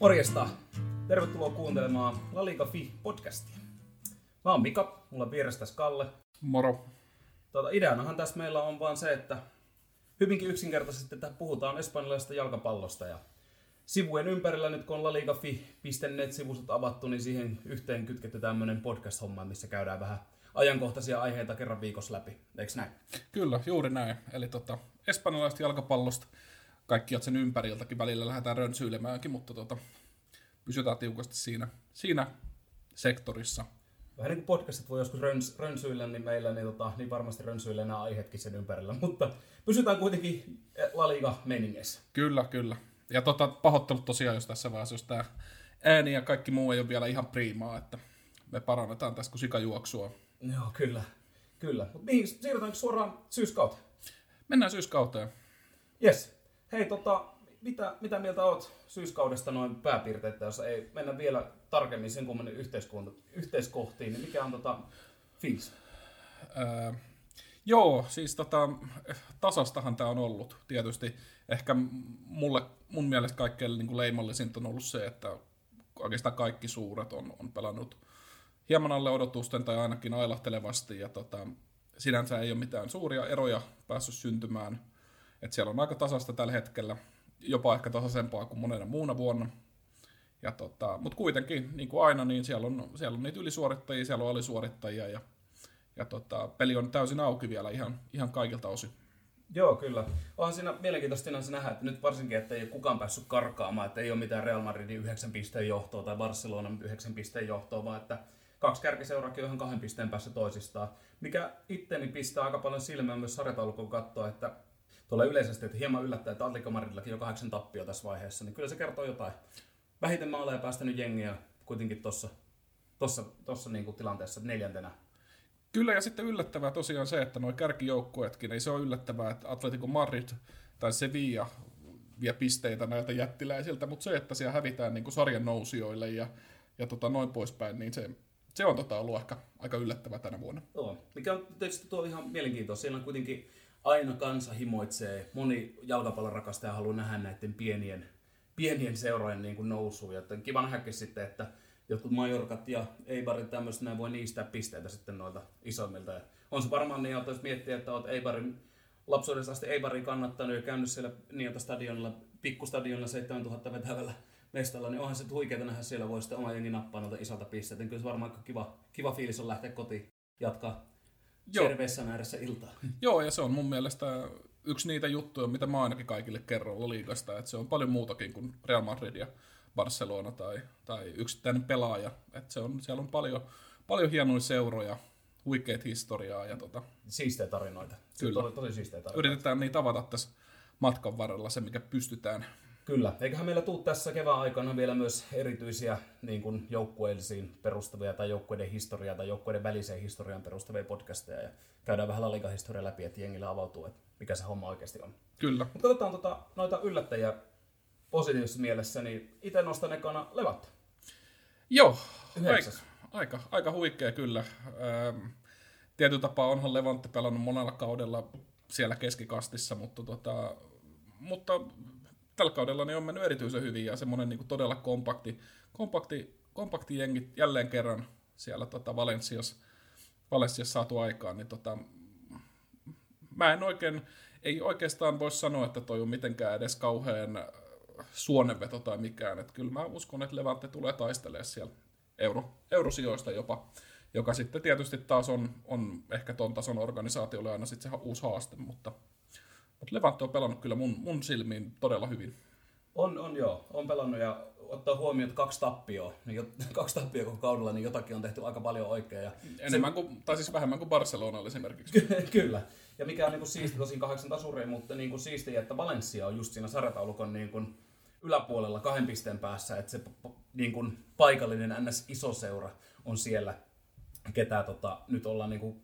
Morjesta! Tervetuloa kuuntelemaan La Liga Fi podcastia. Mä oon Mika, mulla on vierestä Kalle. Moro. Tuota, ideanahan tässä meillä on vaan se, että hyvinkin yksinkertaisesti että puhutaan espanjalaisesta jalkapallosta ja sivujen ympärillä nyt kun on laligafi.net-sivustot avattu, niin siihen yhteen kytketty tämmöinen podcast-homma, missä käydään vähän ajankohtaisia aiheita kerran viikossa läpi. Eikö näin? Kyllä, juuri näin. Eli tota, espanjalaisesta jalkapallosta kaikki sen ympäriltäkin välillä lähdetään rönsyilemäänkin, mutta tota, pysytään tiukasti siinä, siinä sektorissa. Vähän niin kuin podcastit voi joskus röns, rönsyillä, niin meillä niin, tota, niin varmasti rönsyillä nämä aiheetkin sen ympärillä, mutta pysytään kuitenkin La Liga meningeissä. Kyllä, kyllä. Ja tota, pahoittelut tosiaan, jos tässä vaiheessa, jos tämä ääni ja kaikki muu ei ole vielä ihan priimaa, että me parannetaan tässä kuin sikajuoksua. Joo, kyllä. Kyllä. Mutta mihin, siirrytäänkö suoraan syyskauteen? Mennään syyskauteen. Yes. Hei, tota, mitä, mitä mieltä oot syyskaudesta noin pääpiirteitä, jos ei mennä vielä tarkemmin sen kummemmin yhteiskohtiin, niin mikä on tota fiilis? Öö, joo, siis tota, tasastahan tämä on ollut tietysti. Ehkä mulle, mun mielestä kaikkein niin kuin leimallisinta on ollut se, että oikeastaan kaikki suuret on, on pelannut hieman alle odotusten tai ainakin ailahtelevasti. Ja tota, sinänsä ei ole mitään suuria eroja päässyt syntymään. Et siellä on aika tasasta tällä hetkellä, jopa ehkä tasaisempaa kuin monena muuna vuonna. Ja tota, Mutta kuitenkin, niin kuin aina, niin siellä on, siellä on niitä ylisuorittajia, siellä on alisuorittajia ja, ja tota, peli on täysin auki vielä ihan, ihan kaikilta osin. Joo, kyllä. Onhan siinä mielenkiintoista nähdä, että nyt varsinkin, että ei ole kukaan päässyt karkaamaan, että ei ole mitään Real Madridin 9 pisteen johtoa tai Barcelonan 9 pisteen johtoa, vaan että kaksi kärkiseuraakin on ihan kahden pisteen päässä toisistaan. Mikä itteni pistää aika paljon silmään myös sarjataulukon katsoa, että tuolla yleisesti, että hieman yllättää, että Atletico Madridillakin jo kahdeksan tappio tässä vaiheessa, niin kyllä se kertoo jotain. Vähiten maaleja päästänyt jengiä kuitenkin tuossa tossa, tossa niinku tilanteessa neljäntenä. Kyllä, ja sitten yllättävää tosiaan se, että nuo kärkijoukkueetkin, ei se ole yllättävää, että Atletico Madrid tai Sevilla vie pisteitä näiltä jättiläisiltä, mutta se, että siellä hävitään niin kuin sarjan nousijoille ja, ja tota, noin poispäin, niin se, se on tota ollut aika, aika yllättävää tänä vuonna. Joo, mikä on tietysti tuo ihan mielenkiintoista. Siellä on kuitenkin aina kansa himoitsee, moni jalkapallon rakastaja haluaa nähdä näiden pienien, pienien seurojen niin kuin nousuja. Että kiva nähdäkin sitten, että jotkut Majorkat ja Eibarit tämmöiset näin voi niistä pisteitä sitten noilta isommilta. Ja on se varmaan niin, että jos miettii, että olet Eibarin lapsuudesta asti Eibarin kannattanut ja käynyt siellä niiltä stadionilla, pikkustadionilla 7000 vetävällä mestalla, niin onhan se huikeaa nähdä siellä voi sitten oma jengi nappaa noilta isolta pisteitä. Kyllä se varmaan kiva, kiva fiilis on lähteä kotiin jatkaa Cervessan ääressä iltaa. Joo, ja se on mun mielestä yksi niitä juttuja, mitä mä ainakin kaikille kerron liikasta, että se on paljon muutakin kuin Real Madrid ja Barcelona tai, tai yksittäinen pelaaja. Että se on, siellä on paljon, paljon hienoja seuroja, huikeat historiaa. Ja tota, siistejä tarinoita. Kyllä. Tosi, tosi siistejä tarinoita. Yritetään niitä avata tässä matkan varrella se, mikä pystytään. Kyllä. Eiköhän meillä tule tässä kevään aikana vielä myös erityisiä niin kuin joukkueellisiin perustavia tai joukkueiden historiaa tai joukkueiden väliseen historiaan perustavia podcasteja ja käydään vähän laligahistoria läpi, että jengillä avautuu, että mikä se homma oikeasti on. Kyllä. Mutta katsotaan tota, noita yllättäjiä positiivisessa mielessä, niin itse nostan ekana Levat. Joo, aika, aika, aika huikea kyllä. Ähm, tietyllä tapaa onhan Levantti pelannut monella kaudella siellä keskikastissa, mutta, tota, mutta tällä kaudella niin on mennyt erityisen hyvin ja semmoinen niin todella kompakti, kompakti, kompakti jengi jälleen kerran siellä tota Valensiassa, Valensiassa saatu aikaan, niin tota, mä en oikein, ei oikeastaan voi sanoa, että toi on mitenkään edes kauhean suonenveto tai mikään. Että kyllä mä uskon, että Levante tulee taistelemaan siellä euro, eurosijoista jopa, joka sitten tietysti taas on, on ehkä ton tason organisaatiolle aina sitten se uusi haaste, mutta, mutta Levante on pelannut kyllä mun, mun silmiin todella hyvin. On, on joo, on pelannut ja ottaa huomioon, että kaksi tappioa, niin kaksi tappioa koko kaudella, niin jotakin on tehty aika paljon oikein. Ja Enemmän se... kuin, tai siis vähemmän kuin Barcelona esimerkiksi. kyllä. Ja mikä on niin kuin siisti, tosin kahdeksan tasuria, mutta niin kuin siisti, että Valencia on just siinä sarjataulukon niin kuin yläpuolella kahden pisteen päässä, että se niin kuin paikallinen NS-iso seura on siellä, ketä tota, nyt ollaan niin kuin,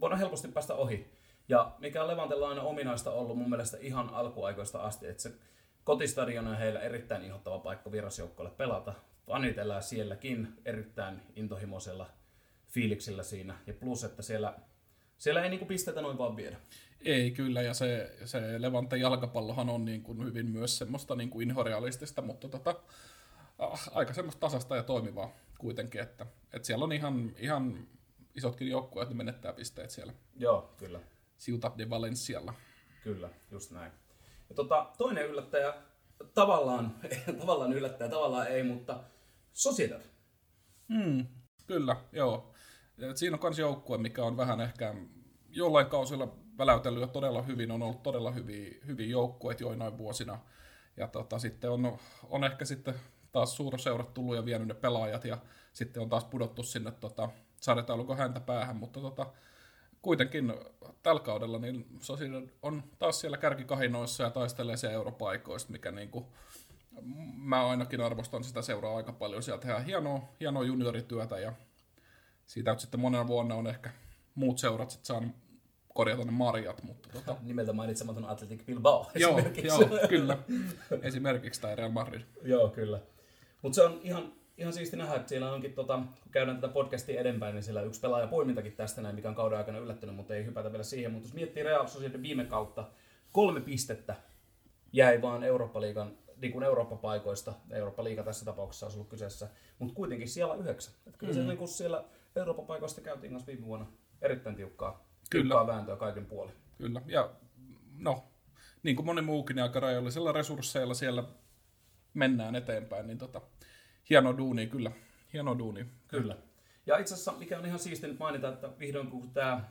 voidaan helposti päästä ohi. Ja mikä on Levantella aina ominaista ollut mun mielestä ihan alkuaikoista asti, että se kotistadion on heillä erittäin inhottava paikka virasjoukkoille pelata. Fanit elää sielläkin erittäin intohimoisella fiiliksillä siinä. Ja plus, että siellä, siellä ei niinku pistetä noin vaan viedä. Ei kyllä, ja se, se Levante jalkapallohan on niin kuin hyvin myös semmoista niin kuin inhorealistista, mutta tota, aika semmoista tasasta ja toimivaa kuitenkin, että, että siellä on ihan, ihan isotkin joukkueet, niin menettää pisteet siellä. Joo, kyllä. Ciutat de Valencialla. Kyllä, just näin. Ja tota, toinen yllättäjä, tavallaan, tavallaan yllättäjä, tavallaan ei, mutta Sociedad. Mm, kyllä, joo. Ja siinä on myös joukkue, mikä on vähän ehkä jollain kausilla väläytellyt jo todella hyvin, on ollut todella hyviä, hyviä joukkueet joinain vuosina. Ja tota, sitten on, on ehkä sitten taas suurseurat tullut ja vienyt ne pelaajat ja sitten on taas pudottu sinne tota, sarjataulukon häntä päähän, mutta tota, kuitenkin tällä kaudella niin Sociedad on taas siellä kärkikahinoissa ja taistelee se europaikoista, mikä niin kuin, mä ainakin arvostan sitä seuraa aika paljon. Siellä tehdään hienoa, hienoa juniorityötä ja siitä sitten monena vuonna on ehkä muut seurat sitten saanut korjata ne marjat. Mutta tota... Nimeltä mainitsematon Athletic Bilbao joo, joo, kyllä. Esimerkiksi tai Real Madrid. joo, kyllä. Mutta se on ihan, ihan siisti nähdä, että siellä onkin, tota, kun käydään tätä podcastia edempäin, niin siellä yksi pelaaja poimintakin tästä näin, mikä on kauden aikana yllättynyt, mutta ei hypätä vielä siihen. Mutta jos miettii Real Sociedad viime kautta, kolme pistettä jäi vaan Eurooppa-liigan niin kuin Eurooppa-paikoista, Eurooppa-liiga tässä tapauksessa olisi ollut kyseessä, mutta kuitenkin siellä yhdeksän. Että kyllä mm. se niin kuin siellä Eurooppa-paikoista käytiin kanssa viime vuonna erittäin tiukkaa, kyllä. tiukkaa vääntöä kaiken puolin. Kyllä, ja no, niin kuin moni muukin aika rajallisilla resursseilla siellä mennään eteenpäin, niin tota, hieno duuni kyllä, hieno duuni. Kyllä. Ja itse asiassa, mikä on ihan siisti nyt mainita, että vihdoin kun tämä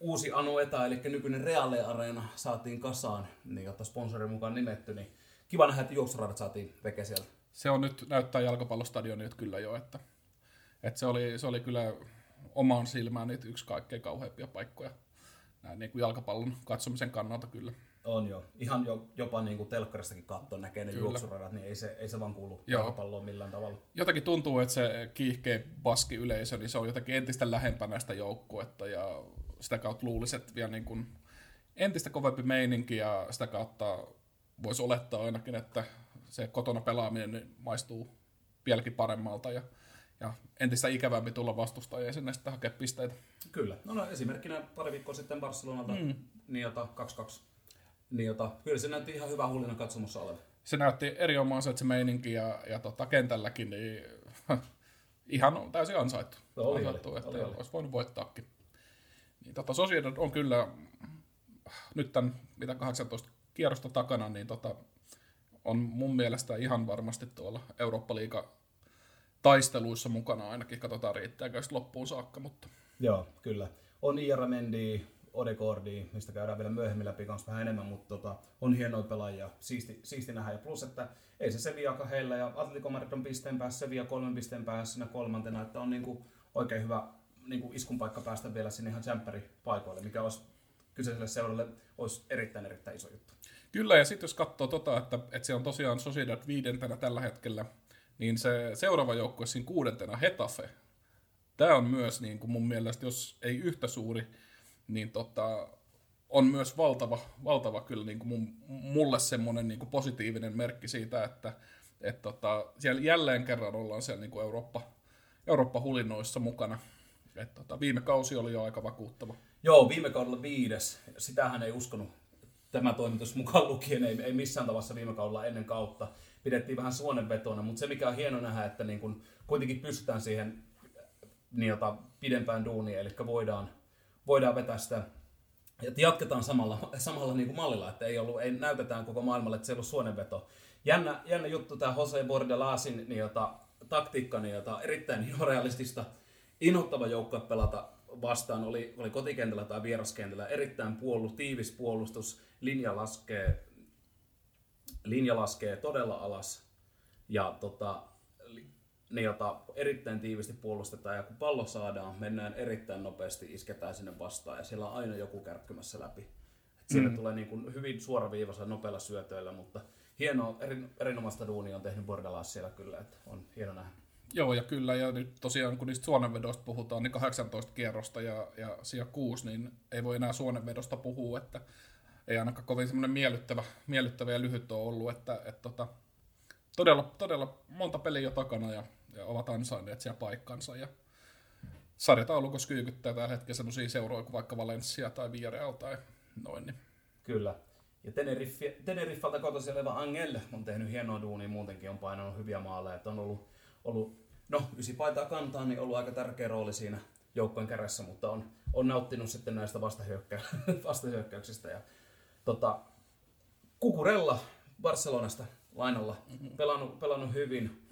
uusi Anueta, eli nykyinen Reale Arena saatiin kasaan, niin jotta sponsorin mukaan nimetty, niin kiva nähdä, että juoksuradat saatiin veke sieltä. Se on nyt, näyttää jalkapallostadionit kyllä jo, että, että se, oli, se oli kyllä omaan silmään niitä yksi kaikkein kauheimpia paikkoja näin niin kuin jalkapallon katsomisen kannalta kyllä. On jo. Ihan jo, jopa niin kuin telkkaristakin katsoa näkee ne juoksuradat, niin ei se, ei se vaan kuulu Joo. jalkapalloon millään tavalla. Jotenkin tuntuu, että se kiihkeä baski yleisö, niin se on jotenkin entistä lähempänä sitä joukkuetta ja sitä kautta luulisi, että vielä niin kuin entistä kovempi meininki ja sitä kautta voisi olettaa ainakin, että se kotona pelaaminen niin maistuu vieläkin paremmalta ja, ja entistä ikävämpi tulla vastustajia sinne sitten hakea pisteitä. Kyllä. No, no esimerkkinä pari viikkoa sitten Barcelonalta mm. Niota 2-2. Niota. Kyllä se näytti ihan hyvä hullina katsomossa oleva. Se näytti erinomaiset se meininki ja, ja tota, kentälläkin niin, ihan täysin ansaittu. No, oli, ansaittu, oli, että oli, oli. olisi voinut voittaakin. Niin, tota, Sociedad on kyllä nyt tämän, mitä 18 kierrosta takana, niin tota, on mun mielestä ihan varmasti tuolla Eurooppa-liiga taisteluissa mukana ainakin. Katsotaan riittääkö loppuun saakka. Mutta... Joo, kyllä. On Iara Mendy, Odegaardi, mistä käydään vielä myöhemmin läpi kanssa vähän enemmän, mutta tota, on hienoja pelaajia, siisti, siisti nähdä. Ja plus, että ei se Sevilla heillä ja Atletico Madrid on pisteen päässä, Sevilla kolmen pisteen päässä siinä kolmantena, että on niinku oikein hyvä niinku iskun paikka päästä vielä sinne ihan paikoille, mikä olisi kyseiselle seuralle olisi erittäin erittäin iso juttu. Kyllä, ja sitten jos katsoo tota, että, että se on tosiaan Sociedad viidentenä tällä hetkellä, niin se seuraava joukkue siinä kuudentena, Hetafe, tämä on myös niin kuin mun mielestä, jos ei yhtä suuri, niin tota, on myös valtava, valtava kyllä niin kuin mun, mulle semmoinen niin kuin positiivinen merkki siitä, että et tota, siellä jälleen kerran ollaan siellä niin kuin Eurooppa, Eurooppa-hulinoissa mukana. Et tota, viime kausi oli jo aika vakuuttava. Joo, viime kaudella viides. Sitähän ei uskonut tämä toimitus mukaan lukien, ei, ei missään tavassa viime kaudella ennen kautta. Pidettiin vähän suonenvetona, mutta se mikä on hieno nähdä, että niin kun kuitenkin pystytään siihen niin jota, pidempään duuniin, eli voidaan, voidaan vetää sitä. Että jatketaan samalla, samalla niin kuin mallilla, että ei, ollut, ei näytetään koko maailmalle, että se ei ollut suonenveto. Jännä, jännä juttu tämä Jose Bordelasin niin jota, taktiikka, niin jota, erittäin realistista, inhottava joukkue pelata vastaan, oli, oli kotikentällä tai vieraskentällä, erittäin puolu, tiivis puolustus, linja laskee, linja laskee todella alas. Ja tota, ne, jota erittäin tiivisti puolustetaan ja kun pallo saadaan, mennään erittäin nopeasti, isketään sinne vastaan ja siellä on aina joku kärkkymässä läpi. Et sinne mm. tulee niin kuin hyvin suoraviivaisella nopealla syötöillä, mutta hienoa, erin, erinomaista duunia on tehnyt Bordelas siellä kyllä, että on hieno nähdä. Joo, ja kyllä, ja nyt tosiaan kun niistä suonenvedosta puhutaan, niin 18 kierrosta ja, ja siellä 6, niin ei voi enää suonenvedosta puhua, että ei ainakaan kovin semmoinen miellyttävä, miellyttävä ja lyhyt ole ollut, että, että tota, todella, todella monta peliä jo takana ja ovat ansainneet siellä paikkansa. Ja sarjataulukossa kyykyttää tällä hetkellä sellaisia seuroja kuin vaikka Valencia tai Villarreal tai noin. Niin. Kyllä. Ja Teneriffalta kotoisin oleva Angel on tehnyt hienoa duunia, muutenkin on painanut hyviä maaleja. Että on ollut, ollut no ysi paitaa kantaa, niin ollut aika tärkeä rooli siinä joukkojen kädessä, mutta on, on nauttinut sitten näistä vastahyökkä, vastahyökkäyksistä. Ja, tota, Kukurella Barcelonasta lainalla pelannut, pelannut hyvin,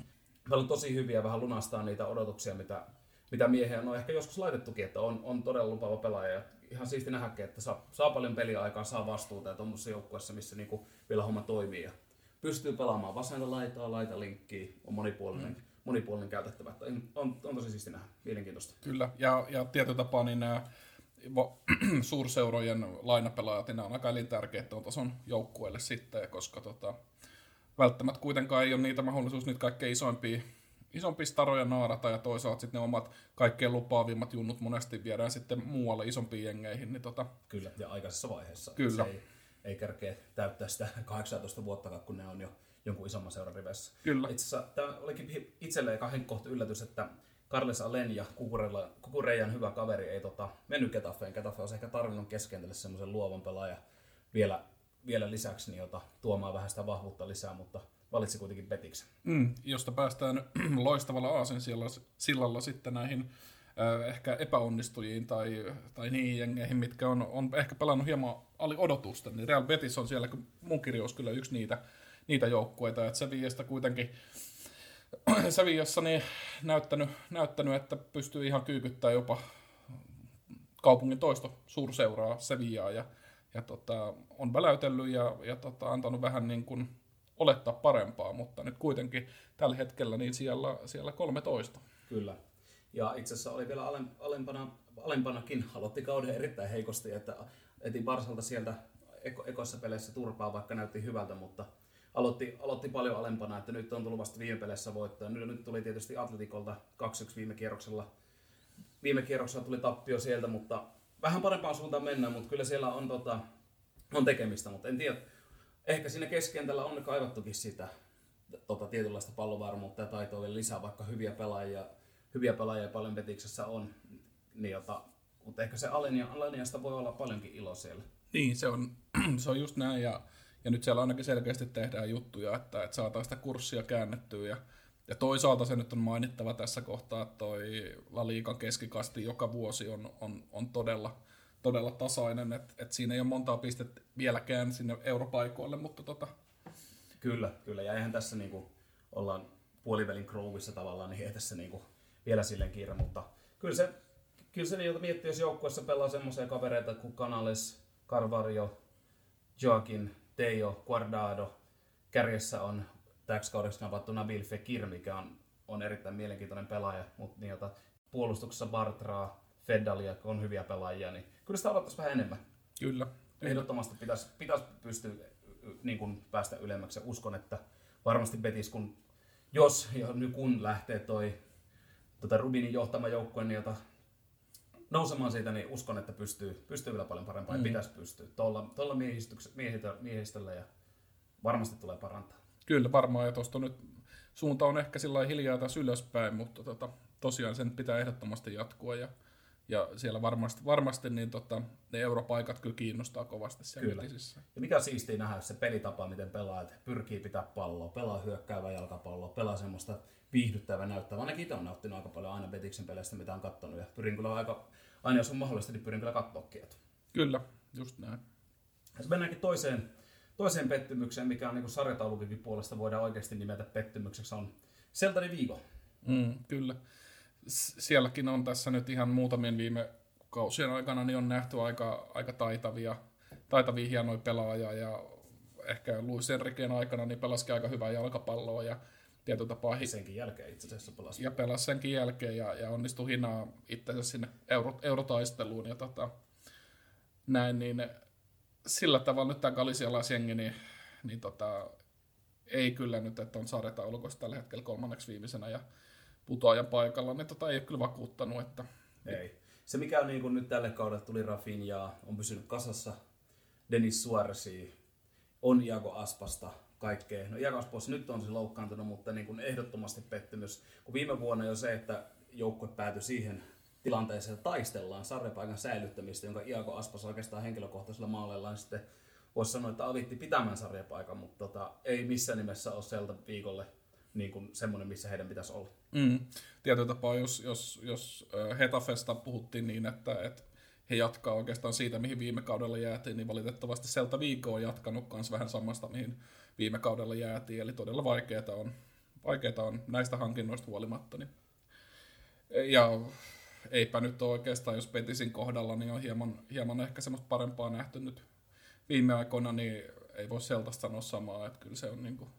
pelannut tosi hyviä vähän lunastaa niitä odotuksia, mitä, mitä miehen on ehkä joskus laitettukin, että on, on todella lupaava pelaaja. Ja ihan siisti nähdäkin, että saa, saa paljon peliaikaa, saa vastuuta ja tuommoisessa joukkueessa, missä niinku vielä homma toimii. Ja pystyy pelaamaan vasenta laitaa, laita linkkiä, on monipuolinen. Mm monipuolinen käytettävä. On, on tosi siisti nähdä, mielenkiintoista. Kyllä, ja, ja tietyllä tapaa niin nämä suurseurojen lainapelaajat, niin nämä on aika elintärkeitä on tason joukkueelle sitten, koska tota, välttämättä kuitenkaan ei ole niitä mahdollisuus niitä kaikkein isoimpia, isompia staroja naarata ja toisaalta sitten ne omat kaikkein lupaavimmat junnut monesti viedään sitten muualle isompiin jengeihin. Niin tota... Kyllä, ja aikaisessa vaiheessa. Kyllä. Se ei, ei kerkeä täyttää sitä 18 vuotta, kun ne on jo jonkun isomman seuran riveissä. Kyllä. Itse asiassa tämä olikin itselleen kahden kohta yllätys, että Carles Alen ja Kukureijan hyvä kaveri ei tota, mennyt Getafeen. Getafe olisi ehkä tarvinnut keskentälle semmoisen luovan pelaajan vielä, vielä lisäksi, niin jota tuomaan vähän sitä vahvuutta lisää, mutta valitsi kuitenkin Betiksen. Mm, josta päästään loistavalla aasen sillalla sitten näihin ehkä epäonnistujiin tai, tai niihin jengeihin, mitkä on, on ehkä pelannut hieman ali odotusta. Niin Real Betis on siellä mun kirjous kyllä yksi niitä, niitä joukkueita, että Sevillasta kuitenkin Sevillassa niin näyttänyt, näyttänyt, että pystyy ihan kyykyttämään jopa kaupungin toista suurseuraa Sevillaa ja, ja tota, on väläytellyt ja, ja tota, antanut vähän niin kuin olettaa parempaa, mutta nyt kuitenkin tällä hetkellä niin siellä, siellä 13. Kyllä. Ja itse asiassa oli vielä alempana, alempanakin, aloitti kauden erittäin heikosti, että eti Barsalta sieltä eko, ekoissa peleissä turpaa, vaikka näytti hyvältä, mutta aloitti, aloitti paljon alempana, että nyt on tullut vasta viime peleissä voittoja. Nyt, nyt tuli tietysti Atletikolta 2-1 viime kierroksella. Viime kierroksella tuli tappio sieltä, mutta vähän parempaan suuntaan mennään, mutta kyllä siellä on, tota, on tekemistä, mutta en tiedä. Ehkä siinä keskentällä on kaivattukin sitä tota, tietynlaista pallovarmuutta ja taitoa vielä lisää, vaikka hyviä pelaajia, hyviä pelaajia paljon Betiksessä on. Niin, jota, mutta ehkä se Alenia, Aleniasta voi olla paljonkin ilo siellä. Niin, se on, se on just näin. Ja ja nyt siellä ainakin selkeästi tehdään juttuja, että, että saataisiin sitä kurssia käännettyä. Ja, ja toisaalta se nyt on mainittava tässä kohtaa, että toi La Liigan keskikasti joka vuosi on, on, on todella, todella tasainen. Että et siinä ei ole montaa pistettä vieläkään sinne europaikoille, mutta tota... Kyllä, kyllä. Ja eihän tässä niinku ollaan puolivälin Groovissa tavallaan, niin ei tässä niinku vielä silleen kiire, mutta kyllä se, kyllä se jota miettii, jos joukkueessa pelaa semmoisia kavereita kuin Canales, Carvario, Joaquin, Teo Guardado. Kärjessä on täksi kaudeksi navattu Nabil Fekir, mikä on, on erittäin mielenkiintoinen pelaaja, mutta jota puolustuksessa Bartraa, Feddalia, on hyviä pelaajia, niin kyllä sitä odottaisi vähän enemmän. Kyllä. Ehdottomasti pitäisi, pitäisi pystyä niin kuin päästä ylemmäksi ja uskon, että varmasti Betis, kun jos ja nyt kun lähtee toi tota Rubinin johtama joukkue, niin jota nousemaan siitä, niin uskon, että pystyy, pystyy vielä paljon parempaan mm. ja pitäisi pystyä tuolla, tuolla miehistöllä ja varmasti tulee parantaa. Kyllä varmaan ja tuosta nyt suunta on ehkä sillä hiljaa taas ylöspäin, mutta tota, tosiaan sen pitää ehdottomasti jatkua ja, ja siellä varmasti, varmasti niin tota, ne europaikat kyllä kiinnostaa kovasti siellä kyllä. Ja mikä siistiä nähdä se pelitapa, miten pelaat, pyrkii pitää palloa, pelaa hyökkäävää jalkapalloa, pelaa semmoista viihdyttävää näyttävää. Ainakin itse on nauttinut aika paljon aina Betiksen peleistä, mitä on katsonut ja pyrin kyllä aika aina jos on mahdollista, niin pyrin kyllä katsoa kieltä. Kyllä, just näin. Ja mennäänkin toiseen, toiseen pettymykseen, mikä on niin sarjataulukikin puolesta voidaan oikeasti nimetä pettymykseksi, on Seltani Vigo. Mm, kyllä. Sielläkin on tässä nyt ihan muutamien viime kausien aikana niin on nähty aika, aika taitavia, taitavia hienoja pelaajia ja ehkä Luis Enriqueen aikana niin pelasikin aika hyvää jalkapalloa ja tietyllä tapaa... Hi- senkin jälkeen itse asiassa pelasi. Ja pelasi senkin jälkeen ja, ja onnistui hinaa itsensä sinne euro, eurotaisteluun ja tota, näin, niin sillä tavalla nyt tämä galisialaisjengi, niin, niin tota, ei kyllä nyt, että on sarjataulukossa tällä hetkellä kolmanneksi viimeisenä ja putoajan paikalla, niin tota, ei ole kyllä vakuuttanut. Että... Ei. Se mikä on niin kuin nyt tälle kaudelle tuli Rafin ja on pysynyt kasassa Denis Suaresi, on Iago Aspasta, kaikkea. No Jakaspos nyt on se loukkaantunut, mutta niin kuin ehdottomasti pettymys. Kun viime vuonna jo se, että joukkue päätyi siihen tilanteeseen, että taistellaan sarjapaikan säilyttämistä, jonka Iago Aspas oikeastaan henkilökohtaisella maaleillaan sitten voisi sanoa, että avitti pitämään sarjapaikan, mutta tota, ei missään nimessä ole sieltä viikolle niin kuin semmoinen, missä heidän pitäisi olla. Mm. Tietyllä tapaa, jos, jos, jos Hetafesta puhuttiin niin, että, että he jatkaa oikeastaan siitä, mihin viime kaudella jäätiin, niin valitettavasti Selta Viikko on jatkanut myös vähän samasta, mihin viime kaudella jäätiin, eli todella vaikeaa on, vaikeaa on näistä hankinnoista huolimatta. Niin. Ja eipä nyt ole oikeastaan, jos Petisin kohdalla, niin on hieman, hieman ehkä semmoista parempaa nähty nyt viime aikoina, niin ei voi Seltasta sanoa samaa, että kyllä se on niin kuin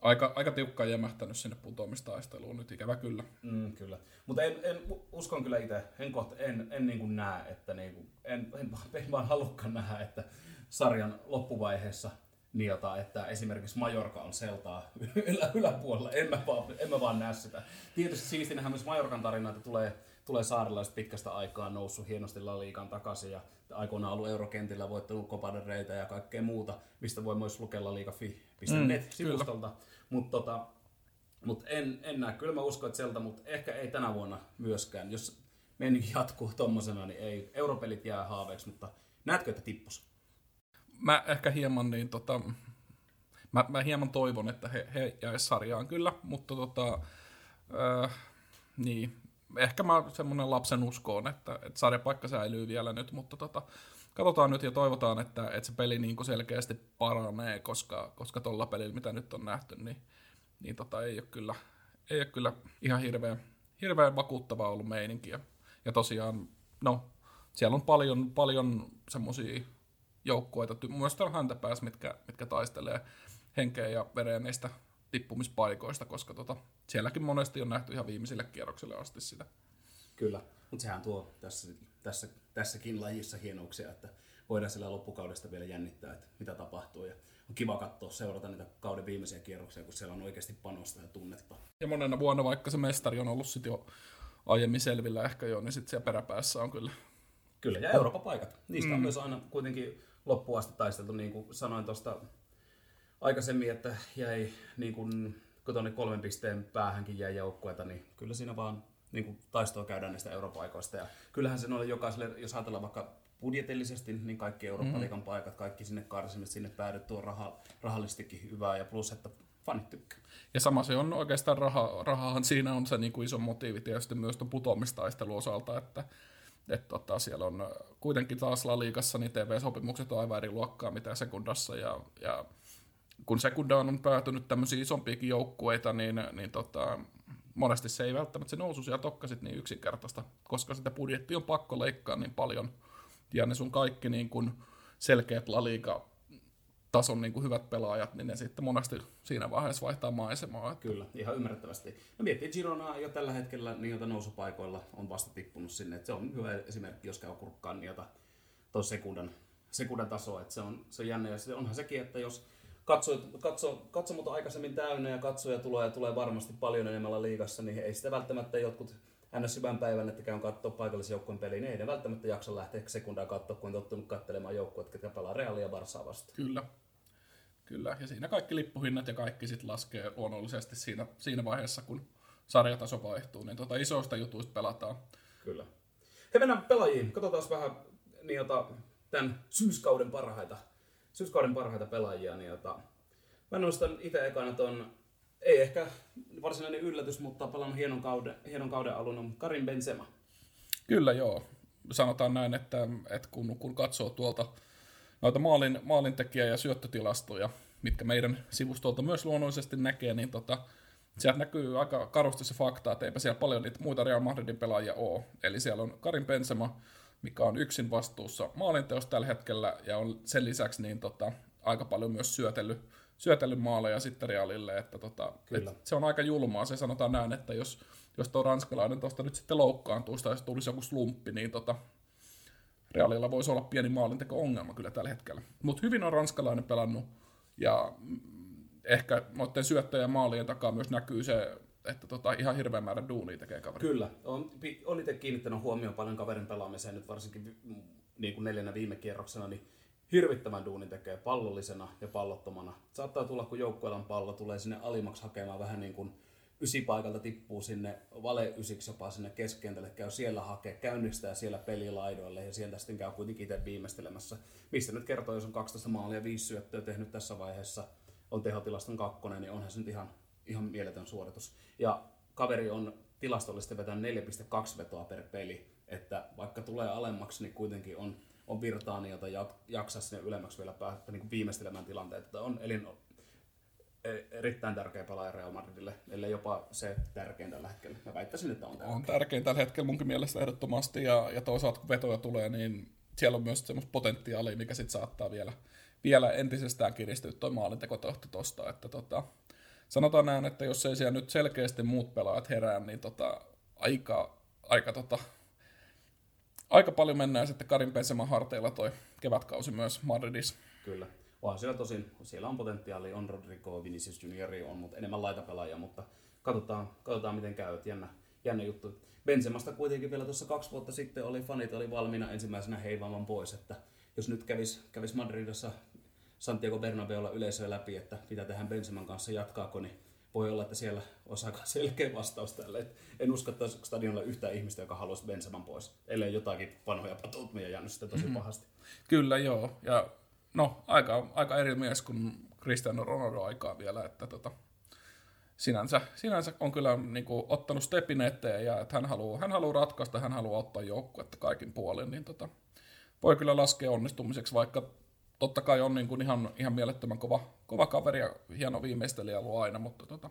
aika, aika tiukkaan jämähtänyt sinne putoamistaisteluun nyt, ikävä kyllä. Mm, kyllä. Mutta en, en, uskon kyllä itse, en, kohta, en, en niin kuin näe, että niin kuin, en, en, en vaan halukkaan nähdä, että sarjan loppuvaiheessa niota, että esimerkiksi Majorka on seltaa ylä, yläpuolella. En mä, vaan, en mä vaan näe sitä. Tietysti siistinähän myös Majorkan tarina, että tulee, tulee saarelaiset pitkästä aikaa noussut hienosti La Liigan takaisin ja aikoinaan ollut eurokentillä voittanut kopadereita ja kaikkea muuta, mistä voi myös lukea liiga.fi.net mm, sivustolta. Mutta tota, mut en, en näe. Kyllä mä uskon, että sieltä, mutta ehkä ei tänä vuonna myöskään. Jos meininki jatkuu tommosena, niin ei. Europelit jää haaveeksi, mutta näetkö, että tippus? Mä ehkä hieman niin tota, mä, mä hieman toivon, että he, he jäis sarjaan kyllä, mutta tota, äh, niin, ehkä mä semmoinen lapsen uskoon, että, että sarjapaikka säilyy vielä nyt, mutta tota, katsotaan nyt ja toivotaan, että, että se peli niin kuin selkeästi paranee, koska, koska tuolla pelillä, mitä nyt on nähty, niin, niin tota, ei, ole kyllä, ei ole kyllä ihan hirveän, hirveän vakuuttavaa ollut meininki. Ja, tosiaan, no, siellä on paljon, paljon semmoisia joukkueita, myös täällä häntäpäässä, mitkä, mitkä taistelee henkeä ja vereen niistä tippumispaikoista, koska tota, sielläkin monesti on nähty ihan viimeisille kierroksille asti sitä. Kyllä, mutta sehän tuo tässä, tässä, tässäkin lajissa hienouksia, että voidaan sillä loppukaudesta vielä jännittää, että mitä tapahtuu. Ja on kiva katsoa, seurata niitä kauden viimeisiä kierroksia, kun siellä on oikeasti panosta ja tunnetta. Ja monena vuonna, vaikka se mestari on ollut sitten jo aiemmin selvillä ehkä jo, niin sitten siellä peräpäässä on kyllä. Kyllä, ja Euroopan paikat. Niistä mm. on myös aina kuitenkin loppuun asti taisteltu, niin kuin sanoin tuosta aikaisemmin, että jäi niin kuin, kun tuonne kolmen pisteen päähänkin jäi joukkueita, niin kyllä siinä vaan niin kuin taistoa käydään näistä europaikoista. Ja kyllähän se oli jokaiselle, jos ajatellaan vaikka budjetillisesti, niin kaikki Euroopan mm-hmm. paikat, kaikki sinne karsimme, sinne päädyt tuo raha, rahallistikin hyvää ja plus, että fanit tykkää. Ja sama se on oikeastaan raha, rahahan siinä on se niin kuin iso motiivi tietysti myös tuon putoamistaistelun osalta, että että tota, siellä on kuitenkin taas La Liigassa niin TV-sopimukset on aivan eri luokkaa mitä sekundassa ja, ja kun sekundaan on päätynyt tämmöisiä isompiakin joukkueita, niin, niin tota, monesti se ei välttämättä se nousu sieltä tokkasit niin yksinkertaista, koska sitä budjetti on pakko leikkaa niin paljon. Ja ne sun kaikki niin kuin selkeät La Liga tason niin kuin hyvät pelaajat, niin ne sitten monesti siinä vaiheessa vaihtaa maisemaa. Että... Kyllä, ihan ymmärrettävästi. No miettii Girona jo tällä hetkellä niiltä nousupaikoilla on vasta tippunut sinne. Että se on hyvä esimerkki, jos käy kurkkaan niitä tuon sekundan, sekundan tasoa. Että se on, se on jännä. Ja onhan sekin, että jos katso, katso, katsomot aikaisemmin täynnä ja katsoja tulee, tulee varmasti paljon enemmän liigassa, niin ei sitä välttämättä jotkut ns. hyvän päivän, että käyn katsoa paikallisen joukkueen peliin, niin ei ne välttämättä jaksa lähteä sekundaa katsoa, kun on tottunut katselemaan joukkueet, jotka pelaa Realia Barsaa vastaan. Kyllä. Kyllä, ja siinä kaikki lippuhinnat ja kaikki sitten laskee luonnollisesti siinä, siinä vaiheessa, kun sarjataso vaihtuu, niin tota isoista jutuista pelataan. Kyllä. He mennään pelaajiin. Katsotaan vähän jota, tämän syyskauden parhaita syyskauden parhaita pelaajia, niin jota, mä nostan itse ekana ton, ei ehkä varsinainen yllätys, mutta pelannut hienon kauden, hienon kauden alun on Karin Benzema. Kyllä joo. Sanotaan näin, että, että kun, kun katsoo tuolta noita maalin, maalintekijä- ja syöttötilastoja, mitkä meidän sivustolta myös luonnollisesti näkee, niin tota, sieltä näkyy aika karusti se fakta, että eipä siellä paljon niitä muita Real Madridin pelaajia ole. Eli siellä on Karin Benzema, mikä on yksin vastuussa maalinteosta tällä hetkellä, ja on sen lisäksi niin tota, aika paljon myös syötellyt, syötellyt maaleja sitten Realille, että tota, et se on aika julmaa, se sanotaan näin, että jos, jos tuo ranskalainen tuosta nyt sitten loukkaantuu, tai jos tulisi joku slumppi, niin tota, Realilla voisi olla pieni maalinteko-ongelma kyllä tällä hetkellä. Mutta hyvin on ranskalainen pelannut, ja ehkä noiden syöttöjen maalien takaa myös näkyy se että tota, ihan hirveän määrän duunia tekee kaveri. Kyllä, on, on itse kiinnittänyt huomioon paljon kaverin pelaamiseen nyt varsinkin niin kuin neljänä viime kierroksena, niin hirvittävän duunin tekee pallollisena ja pallottomana. Saattaa tulla, kun joukkueella pallo, tulee sinne alimaksi hakemaan vähän niin kuin ysipaikalta tippuu sinne vale ysiksi jopa sinne keskentälle, käy siellä hakee, käynnistää siellä pelilaidoille ja sieltä sitten käy kuitenkin itse viimeistelemässä. Mistä nyt kertoo, jos on 12 maalia ja 5 syöttöä tehnyt tässä vaiheessa, on tehotilaston kakkonen, niin onhan se nyt ihan, ihan mieletön suoritus. Ja kaveri on tilastollisesti vetänyt 4,2 vetoa per peli, että vaikka tulee alemmaksi, niin kuitenkin on, on virtaani, jota jaksaa sinne ylemmäksi vielä päästä niin viimeistelemään tilanteet. Että on elin, E- erittäin tärkeä pelaaja Real Madridille, ellei jopa se tärkein tällä hetkellä. Mä väittäisin, että on tärkein. On tärkein tällä hetkellä munkin mielestä ehdottomasti, ja, ja toisaalta kun vetoja tulee, niin siellä on myös semmoista potentiaalia, mikä sitten saattaa vielä, vielä entisestään kiristyä tuo maalintekotohto tosta, että tota, sanotaan näin, että jos ei siellä nyt selkeästi muut pelaajat herää, niin tota, aika, aika, tota, aika paljon mennään sitten Karin Benzema harteilla toi kevätkausi myös Madridissa. Kyllä onhan siellä tosin, siellä on potentiaali, on Rodrigo, Vinicius Junior on, mutta enemmän laitapelaajia, mutta katsotaan, katsotaan miten käy, jännä, jännä juttu. Benzemasta kuitenkin vielä tuossa kaksi vuotta sitten oli fanit oli valmiina ensimmäisenä heivaamaan pois, että jos nyt kävis, kävis Madridissa Santiago Bernabeulla yleisöä läpi, että mitä tehdään Benzeman kanssa, jatkaako, niin voi olla, että siellä aika selkeä vastaus tälle. en usko, että stadionilla yhtään ihmistä, joka haluaisi Benzeman pois, ellei jotakin vanhoja patuutmia jäänyt sitten tosi mm-hmm. pahasti. Kyllä joo, ja no, aika, aika eri mies kuin Cristiano Ronaldo aikaa vielä, että tota, sinänsä, sinänsä on kyllä niin kuin, ottanut stepin eteen ja että hän haluaa, hän haluaa ratkaista, hän haluaa ottaa joukkuetta kaikin puolin, niin tota, voi kyllä laskea onnistumiseksi, vaikka totta kai on niin kuin ihan, ihan mielettömän kova, kova kaveri ja hieno viimeistelijä ollut aina, mutta tota,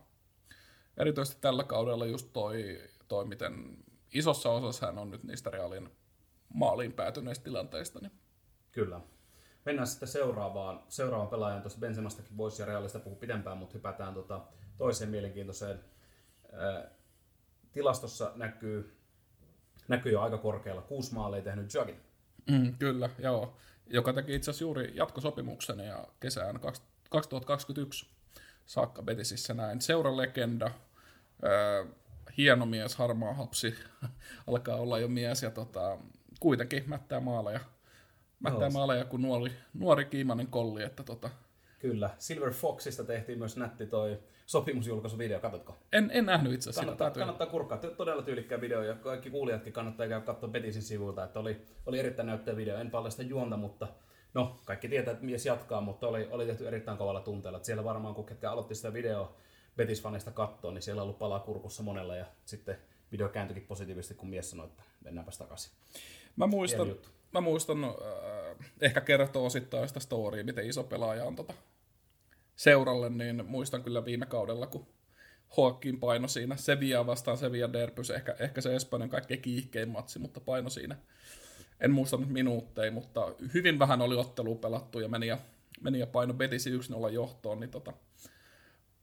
erityisesti tällä kaudella just toi, toi, miten isossa osassa hän on nyt niistä reaalin maaliin päätyneistä tilanteista. Niin. Kyllä. Mennään sitten seuraavaan, seuraavaan pelaajan. Tuossa Benzemastakin voisi ja Realista puhua pidempään, mutta hypätään tota toiseen mielenkiintoiseen. Tilastossa näkyy, näkyy jo aika korkealla. Kuusi maalia tehnyt Jugin. Mm, kyllä, joo. Joka teki itse asiassa juuri jatkosopimuksen ja kesään 2021 saakka Betisissä näin. Seuran legenda, ää, hieno mies, harmaa hapsi, alkaa olla jo mies ja tota, kuitenkin mättää maaleja mättää maaleja kuin nuori, nuori kiimainen kolli. Että tota. Kyllä. Silver Foxista tehtiin myös nätti toi sopimusjulkaisuvideo, katsotko? En, en nähnyt itse asiassa. Kannattaa, kannattaa kurkkaa. Todella tyylikkää video ja kaikki kuulijatkin kannattaa käydä katsoa Betisin sivuilta, että oli, oli erittäin näyttävä video. En paljasta juonta, mutta no, kaikki tietää, että mies jatkaa, mutta oli, oli tehty erittäin kovalla tunteella. Että siellä varmaan, kun ketkä aloitti sitä videoa Betis-faneista katsoa, niin siellä on ollut palaa kurkussa monella ja sitten video kääntyikin positiivisesti, kun mies sanoi, että mennäänpäs takaisin. Mä muistan, mä muistan, äh, ehkä kertoo osittain sitä storya, miten iso pelaaja on tota seuralle, niin muistan kyllä viime kaudella, kun Hoakkin paino siinä Sevilla vastaan Sevilla Derbys, ehkä, ehkä se Espanjan kaikkein kiihkein matsi, mutta paino siinä. En muista nyt minuutteja, mutta hyvin vähän oli ottelua pelattu ja meni ja, meni ja paino Betisi 1-0 johtoon, niin tota,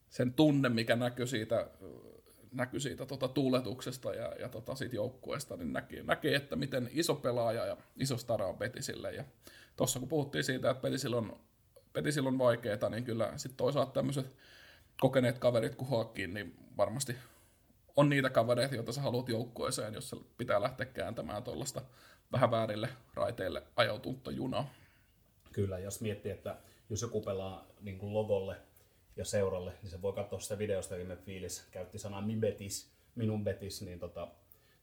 sen tunne, mikä näkyy siitä näkyi siitä tota, tuuletuksesta ja, ja tota, siitä joukkueesta, niin näki, näki, että miten iso pelaaja ja iso stara on Betisille. Ja tuossa kun puhuttiin siitä, että Betisillä on, Betisillä on vaikeaa, niin kyllä sitten toisaalta tämmöiset kokeneet kaverit kuin Hoakkiin, niin varmasti on niitä kavereita, joita sä haluat joukkueeseen, jos pitää lähteä kääntämään tuollaista vähän väärille raiteille ajautunutta junaa. Kyllä, jos miettii, että jos joku pelaa niin kuin logolle ja seuralle, niin se voi katsoa sitä videosta, viime fiilis käytti sanaa mi betis, minun betis, niin tota,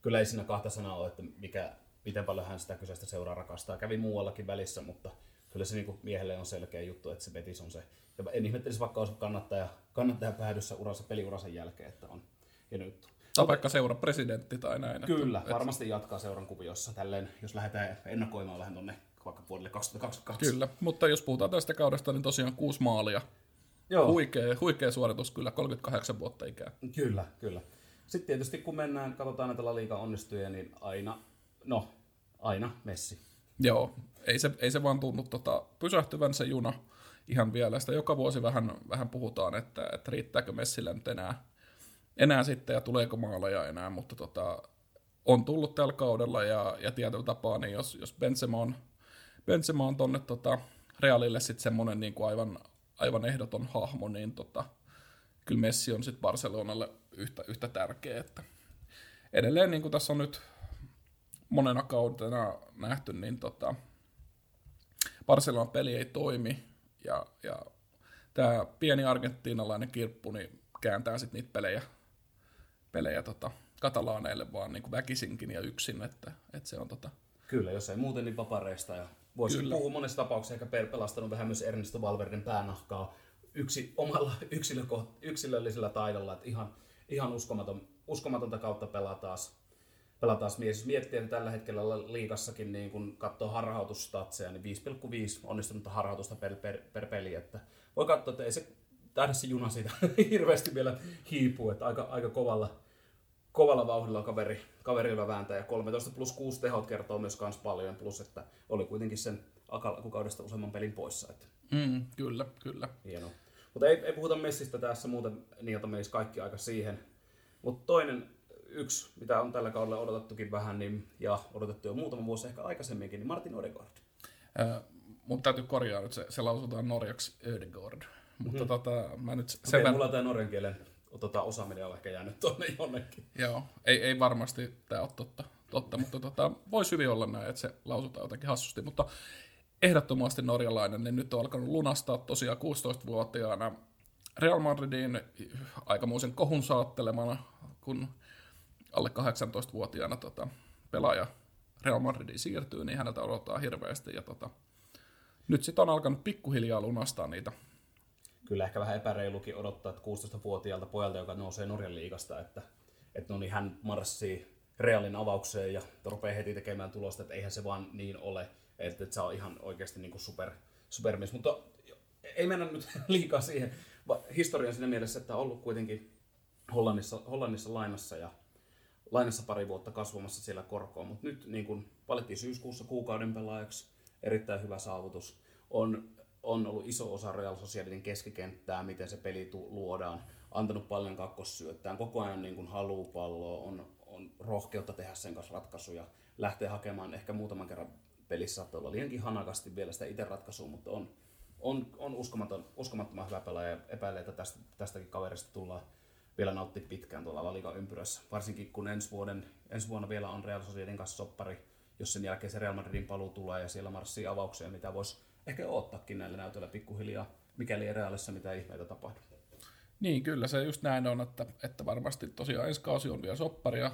kyllä ei siinä kahta sanaa ole, että mikä, miten paljon hän sitä kyseistä seuraa rakastaa. Kävi muuallakin välissä, mutta kyllä se niin kuin miehelle on selkeä juttu, että se betis on se. Ja en ihmettelisi vaikka olisi kannattaja, kannattaja päädyssä urassa, peliuransa jälkeen, että on hieno juttu. Tai vaikka seuran presidentti tai näin. Kyllä, että, varmasti jatkaa seuran kuviossa. Tälleen, jos lähdetään ennakoimaan vähän tuonne vaikka vuodelle 2022. Kyllä, mutta jos puhutaan tästä kaudesta, niin tosiaan kuusi maalia Joo. Huikea, huikea suoritus kyllä, 38 vuotta ikää. Kyllä, kyllä. Sitten tietysti kun mennään, katsotaan näitä La Liga onnistuja, niin aina, no, aina Messi. Joo, ei se, ei se vaan tunnu tota, pysähtyvän se juna ihan vielä. Sitä joka vuosi vähän, vähän puhutaan, että, että riittääkö Messille nyt enää, enää sitten ja tuleeko maaleja enää, mutta tota, on tullut tällä kaudella ja, ja tietyllä tapaa, niin jos, jos Benzema on, Benzema on tonne tota, Realille sitten semmoinen niin kuin aivan, aivan ehdoton hahmo, niin tota, kyllä Messi on sitten Barcelonalle yhtä, yhtä tärkeä. Että edelleen, niin kuin tässä on nyt monena kautena nähty, niin tota, Barcelonan peli ei toimi, ja, ja tämä pieni argentiinalainen kirppu niin kääntää sitten niitä pelejä, pelejä tota, katalaaneille vaan niin kuin väkisinkin ja yksin, että, että se on tota... Kyllä, jos ei muuten, niin papareista. Ja voisi Kyllä. puhua monessa tapauksessa ehkä pelastanut vähän myös Ernesto Valverden päänahkaa yksi, omalla yksilöllisellä taidolla, että ihan, ihan uskomaton, uskomatonta kautta pelaa taas, pelaa taas mies. Miettii, että tällä hetkellä liikassakin niin kun katsoo harhautusstatseja, niin 5,5 onnistunutta harhautusta per, per, per peli, että voi katsoa, että ei se taida se juna siitä hirveästi vielä hiipuu, että aika, aika kovalla, kovalla vauhdilla kaveri, kaverilla vääntää ja 13 plus 6 tehot kertoo myös kans paljon, plus että oli kuitenkin sen kuukaudesta useamman pelin poissa. Että. Mm, kyllä, kyllä. Hienoa. Mutta ei, ei puhuta Messistä tässä muuten, niin että menisi kaikki aika siihen. Mutta toinen yksi, mitä on tällä kaudella odotettukin vähän, niin, ja odotettu jo muutama vuosi ehkä aikaisemminkin, niin Martin Odegaard. Äh, mun täytyy korjaa nyt, se, se lausutaan norjaksi Ödegaard. Mutta mm-hmm. tota, mä nyt sen okay, verran... mulla tämä norjan kielen tota, osaaminen on ehkä jäänyt tuonne jonnekin. Joo, ei, ei varmasti tämä ole totta, totta mutta tota, voisi hyvin olla näin, että se lausutaan jotenkin hassusti. Mutta ehdottomasti norjalainen, niin nyt on alkanut lunastaa tosiaan 16-vuotiaana Real Madridin aikamoisen kohun saattelemana, kun alle 18-vuotiaana tota, pelaaja Real Madridiin siirtyy, niin häneltä odottaa hirveästi. Ja tota, nyt sitten on alkanut pikkuhiljaa lunastaa niitä. Kyllä ehkä vähän epäreilukin odottaa, että 16-vuotiaalta pojalta, joka nousee Norjan liigasta, että, että no niin, hän marssii Realin avaukseen ja rupeaa heti tekemään tulosta, että eihän se vaan niin ole että, että se on ihan oikeasti niin kuin super, supermies. Mutta ei mennä nyt liikaa siihen historian siinä mielessä, että on ollut kuitenkin Hollannissa, Hollannissa lainassa ja lainassa pari vuotta kasvamassa siellä korkoon, mutta nyt niin kuin valittiin syyskuussa kuukauden pelaajaksi, erittäin hyvä saavutus. On, on ollut iso osa Real Sociedadin keskikenttää, miten se peli tu- luodaan, antanut paljon kakkossyöttään, koko ajan niin kuin haluu palloa, on, on rohkeutta tehdä sen kanssa ratkaisuja, lähtee hakemaan ehkä muutaman kerran pelissä saattaa olla liiankin hanakasti vielä sitä itse ratkaisua, mutta on, on, on uskomaton, uskomattoman hyvä pelaaja ja epäilee, että tästä, tästäkin kaverista tullaan vielä nauttia pitkään tuolla La Liga ympyrässä. Varsinkin kun ensi, vuoden, ensi vuonna vielä on Real Sociedadin kanssa soppari, jos sen jälkeen se Real Madridin paluu tulee ja siellä marssii avauksia, mitä voisi ehkä odottaakin näillä näytöillä pikkuhiljaa, mikäli Realissa mitä ihmeitä tapahtuu. Niin, kyllä se just näin on, että, että varmasti tosiaan ensi kausi on vielä soppari ja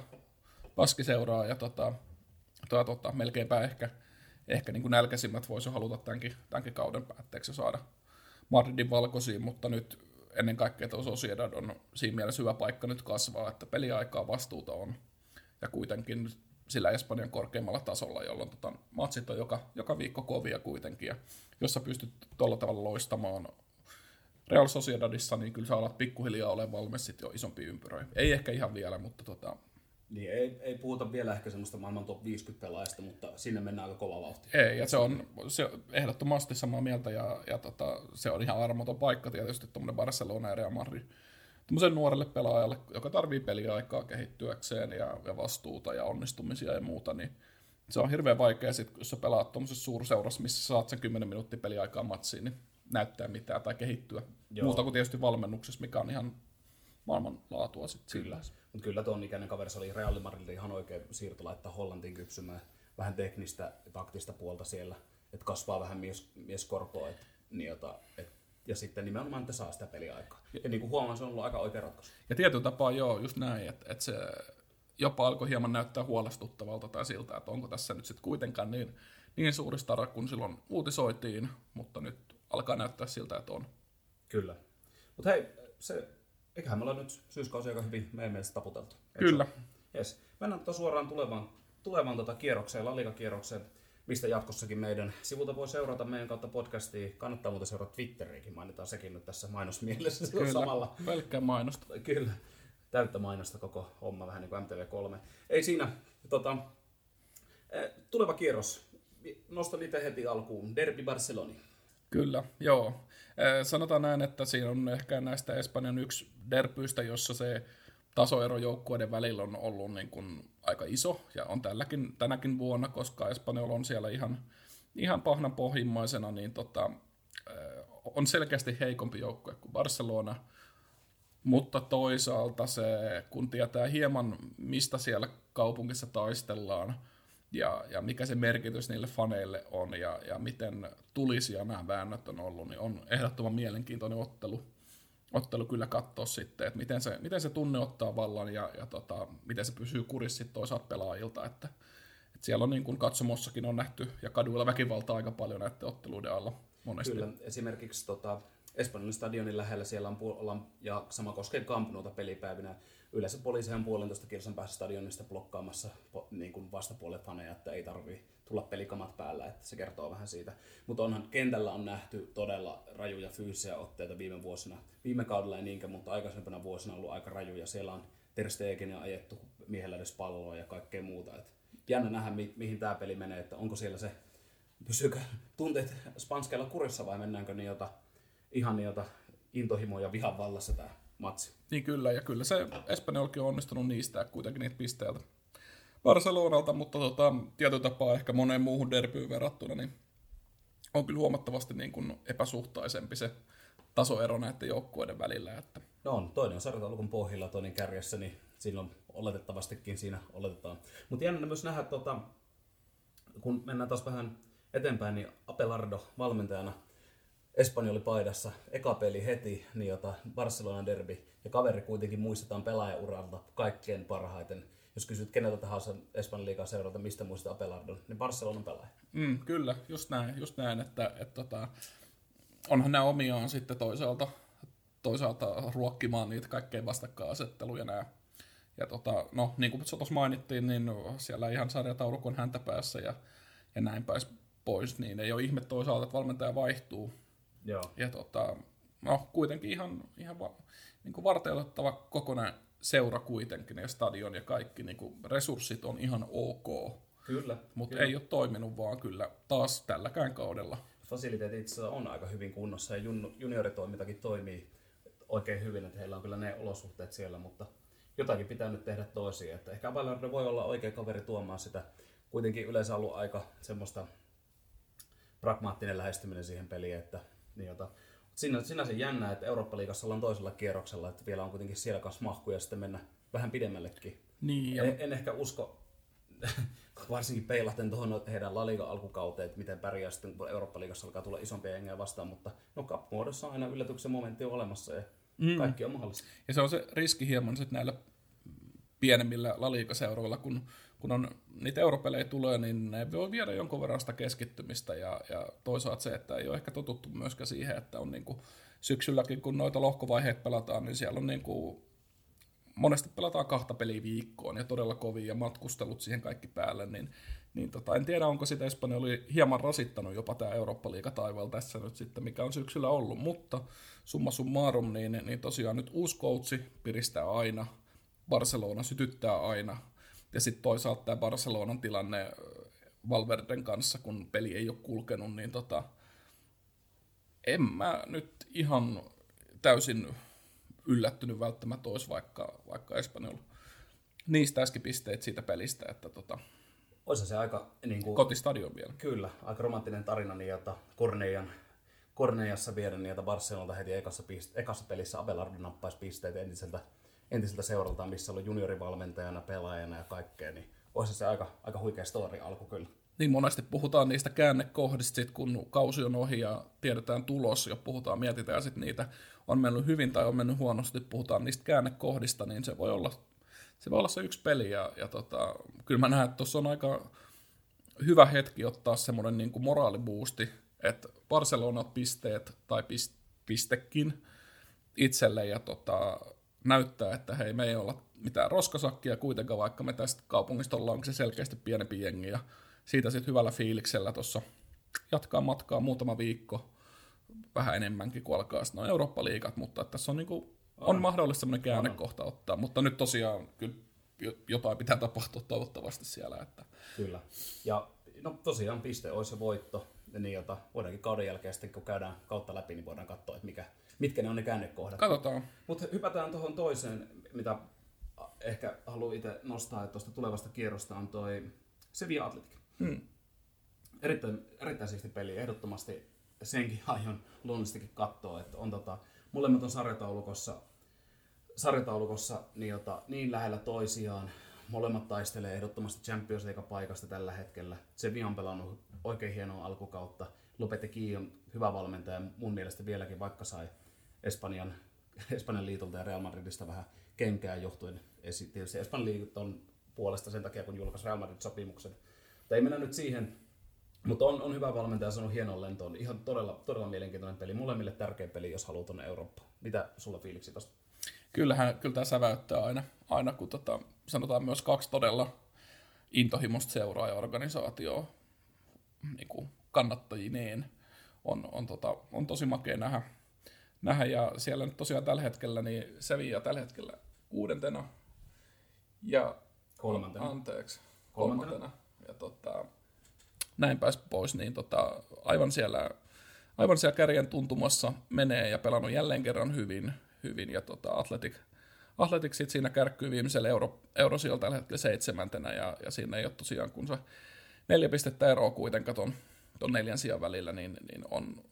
paski seuraa ja tota, tota, tota, melkeinpä ehkä ehkä niin kuin nälkäisimmät voisi haluta tämänkin, tämänkin kauden päätteeksi saada Madridin valkoisiin, mutta nyt ennen kaikkea tuo Sociedad on siinä mielessä hyvä paikka nyt kasvaa, että peliaikaa vastuuta on ja kuitenkin sillä Espanjan korkeimmalla tasolla, jolloin tota, matsit on joka, joka viikko kovia kuitenkin, ja jos sä pystyt tuolla tavalla loistamaan Real Sociedadissa, niin kyllä sä alat pikkuhiljaa ole valmis sitten jo isompi ympyröi. Ei ehkä ihan vielä, mutta tota, niin, ei, ei puhuta vielä ehkä semmoista maailman top 50 pelaajasta, mutta sinne mennään aika kova vauhti. Ei, ja se on se ehdottomasti samaa mieltä, ja, ja tota, se on ihan armoton paikka tietysti tuommoinen Barcelona ja Real Madrid. Tuommoisen nuorelle pelaajalle, joka tarvii peliaikaa kehittyäkseen ja, ja vastuuta ja onnistumisia ja muuta, niin se on hirveän vaikea, sit, jos sä pelaat tuommoisessa suurseurassa, missä saat sen 10 minuuttia peliaikaa matsiin, niin näyttää mitään tai kehittyä. Joo. Muuta kuin tietysti valmennuksessa, mikä on ihan maailmanlaatua sitten Kyllä. Mutta kyllä tuon ikäinen kaveri oli Real Madridin ihan oikein siirto laittaa Hollantiin kypsymään vähän teknistä ja taktista puolta siellä, että kasvaa vähän mies, mieskorkoa, et, niin jota, et, ja sitten nimenomaan, että saa sitä peliaikaa. Ja, ja niin kuin huomaan, se on ollut aika oikea ratkaisu. Ja tietyllä tapaa joo, just näin, että, että se jopa alkoi hieman näyttää huolestuttavalta tai siltä, että onko tässä nyt sitten kuitenkaan niin, niin suuri stara kuin silloin uutisoitiin, mutta nyt alkaa näyttää siltä, että on. Kyllä. Mutta hei, se eiköhän me olla nyt syyskausi aika hyvin meidän mielestä taputeltu. Kyllä. Yes. Mennään tota suoraan tulevaan, tulevaan tota kierrokseen, Lalika-kierrokseen, mistä jatkossakin meidän sivulta voi seurata meidän kautta podcastia. Kannattaa muuten seurata Twitteriäkin, mainitaan sekin nyt tässä mainosmielessä Kyllä, samalla. pelkkää mainosta. Kyllä, täyttä mainosta koko homma, vähän niin kuin MTV3. Ei siinä, tota, e, tuleva kierros, nostan itse heti alkuun, Derby Barceloni. Kyllä, joo. Sanotaan näin, että siinä on ehkä näistä Espanjan yksi derpyistä, jossa se tasoero joukkueiden välillä on ollut niin kuin aika iso, ja on tälläkin, tänäkin vuonna, koska Espanjol on siellä ihan, ihan pahnan pohjimmaisena, niin tota, on selkeästi heikompi joukkue kuin Barcelona, mutta toisaalta se, kun tietää hieman, mistä siellä kaupungissa taistellaan, ja, ja mikä se merkitys niille faneille on ja, ja miten tulisia nämä väännöt on ollut, niin on ehdottoman mielenkiintoinen ottelu. ottelu kyllä katsoa sitten, että miten se, miten se tunne ottaa vallan ja, ja tota, miten se pysyy kurissa sitten toisaalta pelaajilta, että, että siellä on niin kuin katsomossakin on nähty ja kaduilla väkivaltaa aika paljon näiden otteluiden alla monesti. Kyllä, esimerkiksi tota, Espanjan stadionin lähellä siellä on, ja sama koskee Camp pelipäivinä. Yleensä poliisi on puolentoista kilsan päässä stadionista blokkaamassa niin kuin vastapuolet faneja, että ei tarvi tulla pelikamat päällä, että se kertoo vähän siitä. Mutta onhan kentällä on nähty todella rajuja fyysisiä otteita viime vuosina. Viime kaudella ei niinkään, mutta aikaisempana vuosina on ollut aika rajuja. Siellä on Ter Stegen ajettu miehellä edes palloa ja kaikkea muuta. Et jännä nähdä, mi- mihin tämä peli menee, että onko siellä se, pysyykö tunteet Spanskeilla kurissa vai mennäänkö jota, ihan jota intohimoja ja vihan vallassa tämä matsi. Niin kyllä, ja kyllä se Espanjolkin on onnistunut niistä kuitenkin niitä pisteitä Barcelonalta, mutta tota, tietyllä tapaa ehkä moneen muuhun derbyyn verrattuna, niin on kyllä huomattavasti niin kuin epäsuhtaisempi se tasoero näiden joukkueiden välillä. Että... No on, toinen on sarjataulukon pohjilla, toinen kärjessä, niin silloin oletettavastikin siinä oletetaan. Mutta jännä myös nähdä, tota, kun mennään taas vähän eteenpäin, niin Apelardo valmentajana Espanjoli paidassa, eka peli heti, niin jota Barcelona derby, ja kaveri kuitenkin muistetaan pelaajauralta kaikkein parhaiten jos kysyt keneltä tahansa Espanjan liikaa seurata, mistä muistaa Abelardon, niin Barcelonan pelaaja. Mm, kyllä, just näin, just näin että, että, että tota, onhan nämä omiaan sitten toisaalta, toisaalta ruokkimaan niitä kaikkein vastakkainasetteluja nämä. Ja tota, no, niin kuin tuossa mainittiin, niin siellä ihan sarjataulukon häntä päässä ja, ja näin pääs pois, niin ei ole ihme toisaalta, että valmentaja vaihtuu. Joo. Ja tota, no, kuitenkin ihan, ihan va, niin kuin varteutettava kokonaan seura kuitenkin ja stadion ja kaikki niin kuin resurssit on ihan ok. Kyllä. Mutta ei ole toiminut vaan kyllä taas tälläkään kaudella. Fasiliteetit itse on aika hyvin kunnossa ja junioritoimintakin toimii oikein hyvin, että heillä on kyllä ne olosuhteet siellä, mutta jotakin pitää nyt tehdä toisia. Että ehkä Abelardo voi olla oikea kaveri tuomaan sitä. Kuitenkin yleensä ollut aika semmoista pragmaattinen lähestyminen siihen peliin, että niin jota, Siinä, sinänsä jännä, että Eurooppa-liigassa ollaan toisella kierroksella, että vielä on kuitenkin siellä kanssa mahkuja sitten mennä vähän pidemmällekin. Niin, en, en, ehkä usko, varsinkin peilaten tuohon heidän La Liga alkukauteen, että miten pärjää sitten, kun Eurooppa-liigassa alkaa tulla isompia jengejä vastaan, mutta no cup-muodossa on aina yllätyksen momentti on olemassa ja mm. kaikki on mahdollista. Ja se on se riski hieman sitten näillä pienemmillä La Liga-seuroilla, kun kun on, niitä europelejä tulee, niin ne voi viedä jonkun verran sitä keskittymistä ja, ja toisaalta se, että ei ole ehkä totuttu myöskään siihen, että on niin kuin syksylläkin, kun noita lohkovaiheet pelataan, niin siellä on niin kuin, monesti pelataan kahta peliä viikkoon ja todella kovin ja matkustelut siihen kaikki päälle, niin, niin tota, en tiedä, onko sitä Espanja oli hieman rasittanut jopa tämä Eurooppa-liiga taivaalla tässä nyt sitten, mikä on syksyllä ollut, mutta summa summarum, niin, niin tosiaan nyt uusi coachi piristää aina, Barcelona sytyttää aina, ja sitten toisaalta tämä Barcelonan tilanne Valverden kanssa, kun peli ei ole kulkenut, niin tota, en mä nyt ihan täysin yllättynyt välttämättä olisi, vaikka, vaikka Espanjalla niistä äsken pisteet siitä pelistä, että tota, olisi se aika... Niin kuin, kotistadion vielä. Kyllä, aika romanttinen tarina, niin että Korneijan, Korneijassa viedä että Barcelonalta heti ekassa, piste, ekassa pelissä Abelardo nappaisi pisteet entiseltä entiseltä seuralta, missä oli juniorivalmentajana, pelaajana ja kaikkea, niin olisi se aika, aika huikea story alku kyllä. Niin monesti puhutaan niistä käännekohdista, sit kun kausi on ohi ja tiedetään tulos, ja puhutaan, mietitään sitten niitä, on mennyt hyvin tai on mennyt huonosti, puhutaan niistä käännekohdista, niin se voi olla se, voi olla se yksi peli, ja, ja tota, kyllä mä näen, että tuossa on aika hyvä hetki ottaa semmoinen niin moraalibuusti, että Barcelona pisteet tai pist, pistekin itselle, ja tota, näyttää, että hei, me ei olla mitään roskasakkia kuitenkaan, vaikka me tästä kaupungista ollaan se selkeästi pienempi jengi, ja siitä sitten hyvällä fiiliksellä tuossa jatkaa matkaa muutama viikko, vähän enemmänkin kuin alkaa sitten Eurooppa-liigat, mutta tässä on, niinku, on mahdollista semmoinen käännekohta ottaa, mutta nyt tosiaan kyllä jotain pitää tapahtua toivottavasti siellä. Että. Kyllä. Ja no tosiaan piste olisi se voitto, niin jota voidaankin kauden jälkeen sitten kun käydään kautta läpi, niin voidaan katsoa, että mikä, mitkä ne on ne käännekohdat. Katsotaan. Mutta hypätään tuohon toiseen, mitä ehkä haluan itse nostaa tuosta tulevasta kierrosta, on toi Sevilla Athletic. Hmm. Erittäin, erittäin siisti peli, ehdottomasti senkin aion luonnollisestikin katsoa, että on tota, molemmat on sarjataulukossa, sarjataulukossa niin, jota, niin lähellä toisiaan, molemmat taistelee ehdottomasti Champions League-paikasta tällä hetkellä. Sevilla on pelannut oikein hienoa alkukautta. Lopetegi on hyvä valmentaja mun mielestä vieläkin, vaikka sai Espanjan Espanjan liitolta ja Real Madridista vähän kenkää johtuen. Tietysti Espanjan liiton puolesta sen takia, kun julkaisi Real Madrid-sopimuksen. Mutta ei mennä nyt siihen. Mutta on, on hyvä valmentaja, se on hieno lento. On ihan todella, todella mielenkiintoinen peli. Molemmille tärkeä peli, jos haluaa tuonne Eurooppaan. Mitä sulla fiiliksi tosta? Kyllähän, kyllä tämä säväyttää aina, aina kun tota, sanotaan myös kaksi todella intohimosta seuraajaorganisaatioa niin kuin kannattajineen. On, on, tota, on tosi makea nähdä, nähdä, ja siellä nyt tosiaan tällä hetkellä, niin Sevilla tällä hetkellä kuudentena ja kolmantena. Anteeksi, kolmantena. kolmantena. Ja tota, näin pääsi pois, niin tota, aivan siellä aivan siellä kärjen tuntumassa menee ja pelannut jälleen kerran hyvin, hyvin ja tota, Athletic, Athletic sit siinä kärkkyy viimeisellä euro, eurosijoilla tällä hetkellä seitsemäntenä ja, ja siinä ei ole tosiaan kun se neljä pistettä eroa kuitenkaan ton, ton neljän sijan välillä, niin, niin on,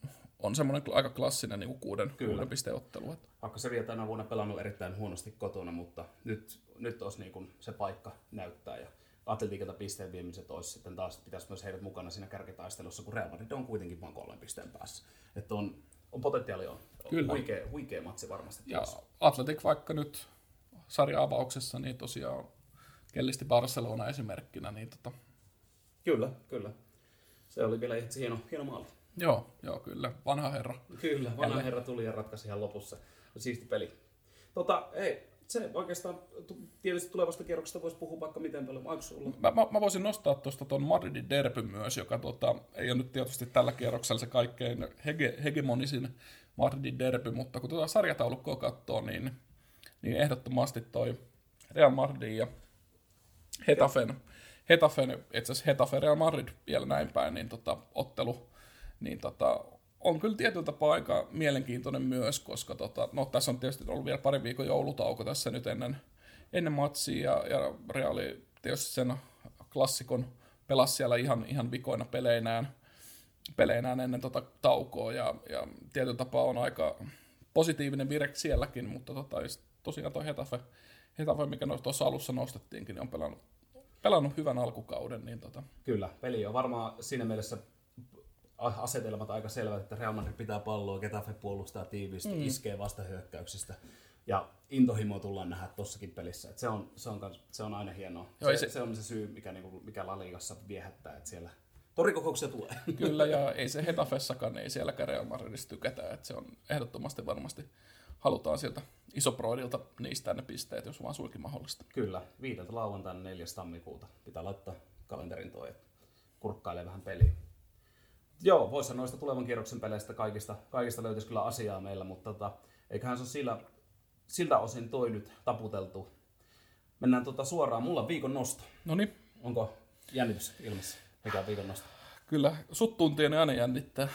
on semmoinen aika klassinen niin kuuden, Kyllä. kuuden pisteottelu. Vaikka se vielä tänä vuonna pelannut erittäin huonosti kotona, mutta nyt, nyt olisi niin kuin se paikka näyttää ja Atletiikalta pisteen viemiset olisi sitten taas, pitäisi myös heidät mukana siinä kärkitaistelussa, kun Real Madrid on kuitenkin vain kolmen pisteen päässä. Että on, on potentiaali on. Kyllä. Huikea, huikea matsi varmasti. Ja Atletik vaikka nyt sarja-avauksessa, niin tosiaan kellisti Barcelona esimerkkinä. Niin tota... Kyllä, kyllä. Se oli vielä hieno, hieno maali. Joo, joo, kyllä. Vanha herra. Kyllä, vanha Jälleen. herra tuli ja ratkaisi ihan lopussa. Siisti peli. Tota, hei, se oikeastaan tietysti tulevasta kierroksesta voisi puhua vaikka miten paljon. Mä, mä, mä, voisin nostaa tuosta tuon Madridin derby myös, joka tota, ei ole nyt tietysti tällä kierroksella se kaikkein hege, hegemonisin Madridin derby, mutta kun tuota sarjataulukkoa katsoo, niin, niin ehdottomasti toi Real Madrid ja Hetafen, Hetafen itse asiassa Hetafe Real Madrid vielä näin päin, niin tota, ottelu, niin tota, on kyllä tietyllä tapaa aika mielenkiintoinen myös, koska tota, no, tässä on tietysti ollut vielä pari viikon joulutauko tässä nyt ennen, ennen matsia, ja, ja Reali tietysti sen klassikon pelasi siellä ihan, ihan vikoina peleinään, peleinään ennen tota taukoa, ja, ja tietyllä tapaa on aika positiivinen virek sielläkin, mutta tota, tosiaan tuo Hetafe, Hetafe, mikä tuossa alussa nostettiinkin, niin on pelannut, pelannut hyvän alkukauden. Niin tota. Kyllä, peli on varmaan siinä mielessä asetelmat aika selvät, että Real Madrid pitää palloa, Getafe puolustaa tiiviisti, mm. iskee vastahyökkäyksistä. Ja intohimo tullaan nähdä tossakin pelissä. Et se, on, se, on kans, se on aina hienoa. Joo, se, se, se, on se syy, mikä, niinku, mikä La Ligassa viehättää, että siellä torikokouksia tulee. Kyllä, ja ei se Hetafessakaan, ei siellä Real Madridissa tykätä. Että se on ehdottomasti varmasti halutaan sieltä isoproidilta niistä ne pisteet, jos vaan suinkin mahdollista. Kyllä, viideltä lauantaina 4. tammikuuta pitää laittaa kalenterin toi, että kurkkailee vähän peliä joo, voisi sanoa noista tulevan kierroksen peleistä kaikista, kaikista löytyisi kyllä asiaa meillä, mutta tota, eiköhän se ole sillä, siltä osin toi nyt taputeltu. Mennään tota suoraan, mulla on viikon nosto. No niin. Onko jännitys ilmassa? Mikä on viikon nosto? Kyllä, sut tuntien aina jännittää.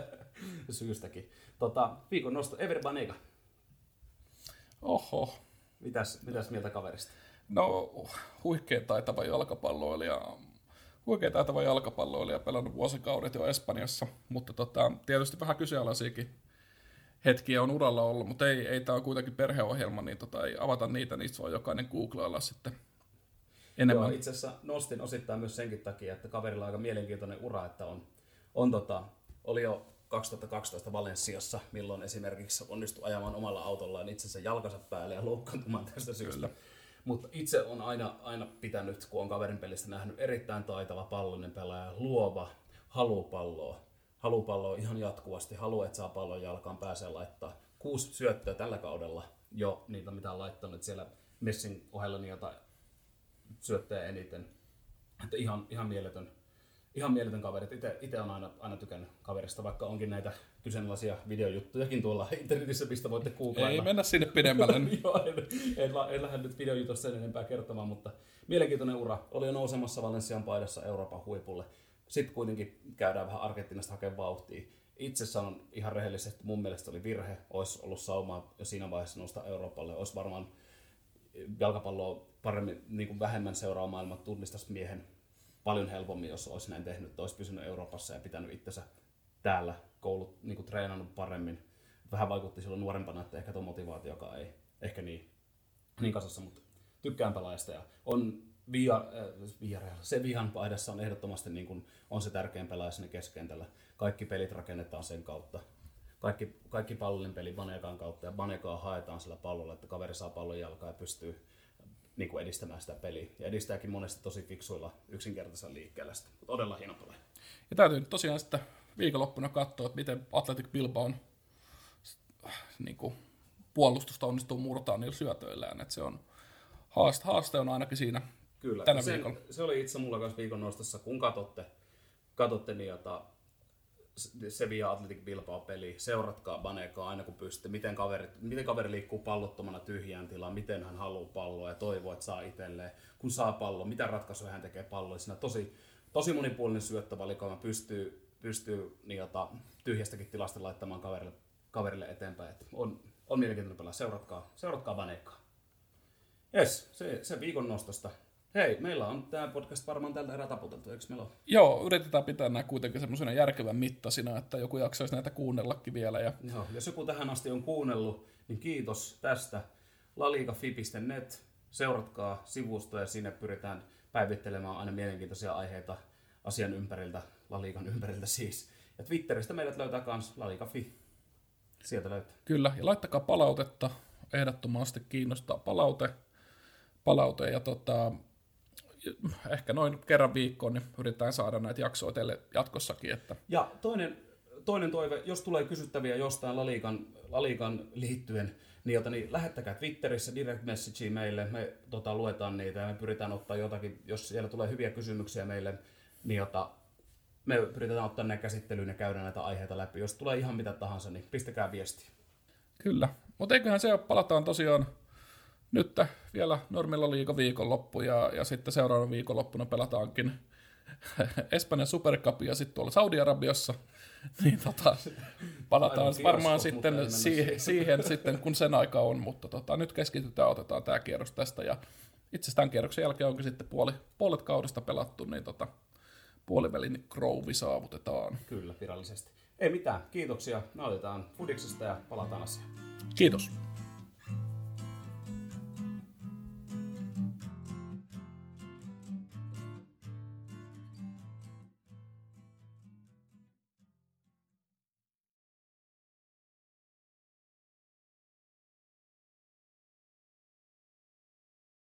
Syystäkin. Tota, viikon nosto, Ever Banega. Oho. Mitäs, mitäs mieltä kaverista? No, huikea taitava jalkapalloilija huikea taitava jalkapalloilija, pelannut vuosikaudet jo Espanjassa, mutta tota, tietysti vähän kyseenalaisiakin hetkiä on uralla ollut, mutta ei, ei tämä on kuitenkin perheohjelma, niin tota, ei avata niitä, niistä voi jokainen googlailla sitten enemmän. Joo, itse asiassa nostin osittain myös senkin takia, että kaverilla on aika mielenkiintoinen ura, että on, on tota, oli jo 2012 Valenssiassa, milloin esimerkiksi onnistui ajamaan omalla autollaan itsensä jalkansa päälle ja loukkaantumaan tästä syystä. Kyllä mutta itse on aina, aina pitänyt, kun on kaverin pelistä nähnyt, erittäin taitava pallonen pelaaja, luova, halupalloa. Halupalloa ihan jatkuvasti, haluaa, että saa pallon jalkaan, pääsee laittaa. Kuusi syöttöä tällä kaudella jo niitä, mitä on laittanut siellä Messin ohella niitä syöttöjä eniten. Että ihan, ihan mieletön, ihan mieletön kaveri. Itse on aina, aina tykännyt kaverista, vaikka onkin näitä kyseenalaisia videojuttujakin tuolla internetissä, mistä voitte googlailla. Ei mennä sinne pidemmälle. Joo, en, en, en lähde nyt videojutusta sen enempää kertomaan, mutta mielenkiintoinen ura. Oli jo nousemassa Valenssian paidassa Euroopan huipulle. Sitten kuitenkin käydään vähän Argentiinasta hakemaan vauhtia. Itse sanon ihan rehellisesti, että mun mielestä oli virhe. Olisi ollut saumaa jo siinä vaiheessa nousta Euroopalle. Olisi varmaan jalkapalloa paremmin, niin kuin vähemmän seuraa maailman tunnistaisi miehen paljon helpommin, jos olisi näin tehnyt, olisi pysynyt Euroopassa ja pitänyt itsensä täällä koulut niin kuin treenannut paremmin. Vähän vaikutti silloin nuorempana, että ehkä tuo motivaatiokaan ei ehkä niin, niin kasassa, mutta tykkään pelaajasta ja on via, äh, se vihan paidassa on ehdottomasti niin kuin, on se tärkein pelaaja sinne keskentällä. Kaikki pelit rakennetaan sen kautta. kaikki, kaikki pallollinen peli Banekaan kautta ja Banekaa haetaan sillä pallolla, että kaveri saa pallon jalkaa ja pystyy niin kuin edistämään sitä peliä. Ja edistääkin monesti tosi fiksuilla yksinkertaisella liikkeellä sitä. Todella hieno peli. Ja täytyy nyt tosiaan sitten viikonloppuna katsoa, että miten Athletic Bilbao niin kuin, puolustusta onnistuu murtaa niillä syötöillään. Että se on haaste, haaste on ainakin siinä Kyllä. tänä se, viikolla. Se oli itse mulla kanssa viikon nostossa, kun katsotte, katsotte niin, jota, Sevilla Athletic Bilbao-peli. Seuratkaa Banekaa aina kun pystytte, miten kaveri, miten kaveri liikkuu pallottomana tyhjään tilaan, miten hän haluaa palloa ja toivoo, että saa itselleen. Kun saa pallo, mitä ratkaisuja hän tekee palloa. Siinä tosi, tosi monipuolinen syöttövalikoima pystyy, pystyy niin jota, tyhjästäkin tilasta laittamaan kaverille, kaverille eteenpäin. Et on, on mielenkiintoinen pelaa. Seuratkaa, seuratkaa Banekaa. Jes, se, se viikon nostosta. Hei, meillä on tämä podcast varmaan tältä erää taputeltu, eikö meillä ole? Joo, yritetään pitää nämä kuitenkin semmoisena järkevän mittasina, että joku jaksaisi näitä kuunnellakin vielä. Ja... Joo, jos joku tähän asti on kuunnellut, niin kiitos tästä. laligafi.net, seuratkaa sivustoa ja sinne pyritään päivittelemään aina mielenkiintoisia aiheita asian ympäriltä, Laliikan ympäriltä siis. Ja Twitteristä meidät löytää myös laligafi. Sieltä löytää. Kyllä, ja laittakaa palautetta. Ehdottomasti kiinnostaa palaute. palaute ja tota, ehkä noin kerran viikkoon niin yritetään saada näitä jaksoja teille jatkossakin. Että. Ja toinen, toinen toive, jos tulee kysyttäviä jostain Laliikan, Laliikan liittyen, niin, jota, niin lähettäkää Twitterissä direct message meille, me tota, luetaan niitä ja me pyritään ottaa jotakin, jos siellä tulee hyviä kysymyksiä meille, niin jota, me pyritään ottaa ne käsittelyyn ja käydä näitä aiheita läpi. Jos tulee ihan mitä tahansa, niin pistäkää viestiä. Kyllä, mutta eiköhän se palataan tosiaan nyt vielä normilla liiga viikonloppu ja, ja sitten seuraavan viikonloppuna pelataankin Espanjan Supercup ja sitten tuolla Saudi-Arabiassa. Niin tota, palataan varmaan sitten siihen, siihen sitten, kun sen aika on, mutta tota, nyt keskitytään, otetaan tämä kierros tästä ja itse tämän kierroksen jälkeen onkin sitten puoli, puolet kaudesta pelattu, niin tota, puolivälin krouvi saavutetaan. Kyllä, virallisesti. Ei mitään, kiitoksia. Nautitaan Fudiksesta ja palataan asiaan. Kiitos.